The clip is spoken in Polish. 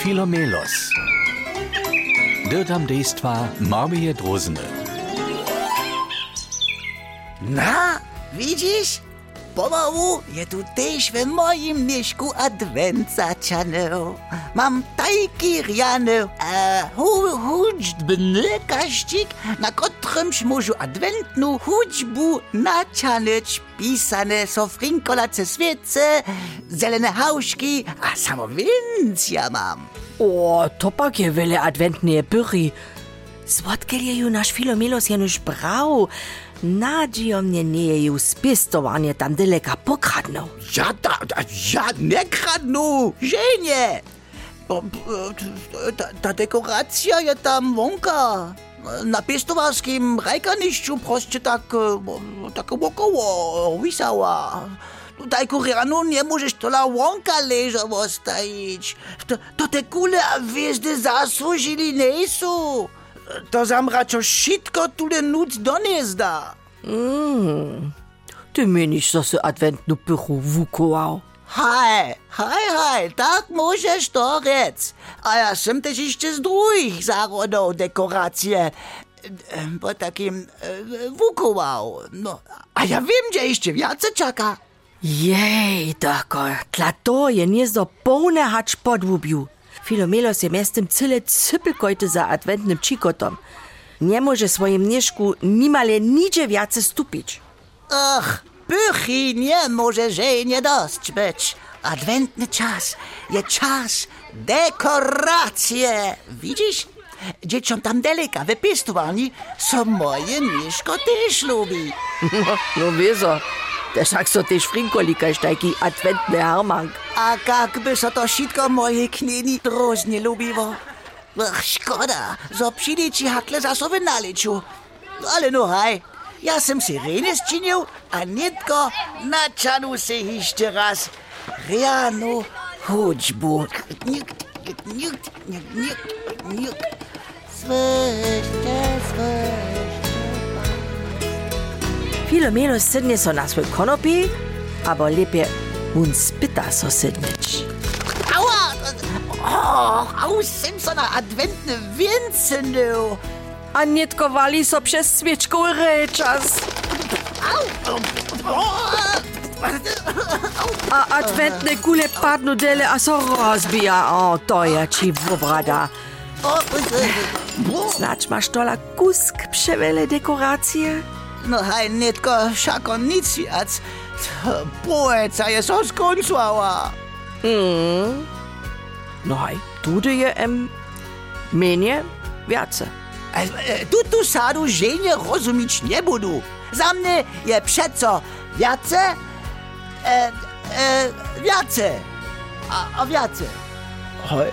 Filomelos. Dirtam dejstva Marmije Drozny. Na, widzisz? Pomału je tu też w moim mieszku adwent zaczynał. Mam taki riany, e, hu, hudźbny kaścik, na którymś możu adwentną hudźbu nacianyć pisane so frinkolace świece, zelene hauszki, a samo więc ja mam. O, to pak je wiele adwentne pyry. Słodkie ju nasz Filomelos janusz brał. Nadziejo mnie nie ju spistowanie tam daleka pokradnął. Ja, da, da, ja nie kradnu, żenie. Ta, ta dekoracja je tam wonka. Na pistowarskim rajkaniszczu proście tak, e, tak wokoło wisała. Tutaj kurianu nie możesz tola wonka leżało stajić. To, to te kule a wjezdy zasłużyli nie są. To zamraczo wszystko tule nuc doniezda. Ty meniš, da se adventnu pyru wukował. Haj, haj, haj, tak možeš to reč. A ja sem tež ešte z druhých zárodov dekorácie ehm, po takým e, vukoval. No, a ja viem, že ešte viac čaká. Jej, tako, tla to je niezo polne hač podwubiu. Filomelos je mestem cyle cypelkojte za adwentnym cikotom. Nie może swoim mieszku nimale nidzie wiace stupić. Ach, pychy nie może że nie dość być. Adwentny czas je czas dekoracje. Widzisz? Dzieciom tam daleka wypistowani, co moje mieszko też lubi. No wieso, der však so tež frinkolikaš taki adventny harmank. A jakby so to wszystko moje knini drożnie lubiło. Ach, szkoda, że przyjdzie ci hakle za sobie naleciu. Ale no haj, ja sam się rene zczynił, a nitko naczanu się jeszcze raz. Rianu, chodźbu. Słyszcie, słyszcie. Filomelos sydnie so na swój konopi, aber lepiej mun spyta so sydnić. Aua! Och, aus Simpsoner adventne Winzendu. A nitko wali so przez swieczką reczas. A adventne kule padnu dele a so rozbija. O, to je ci wobrada. Znacz masz tola kusk przewele dekoracje? No hej, nitko, šako nic viac. Poeca je so skončala. No haj, tudy je em menje. E, Tu tu sadu ženie rozumieć nie budu. Za mnie je przeco wiace, e, e, wiace. A, a wiace. Hej,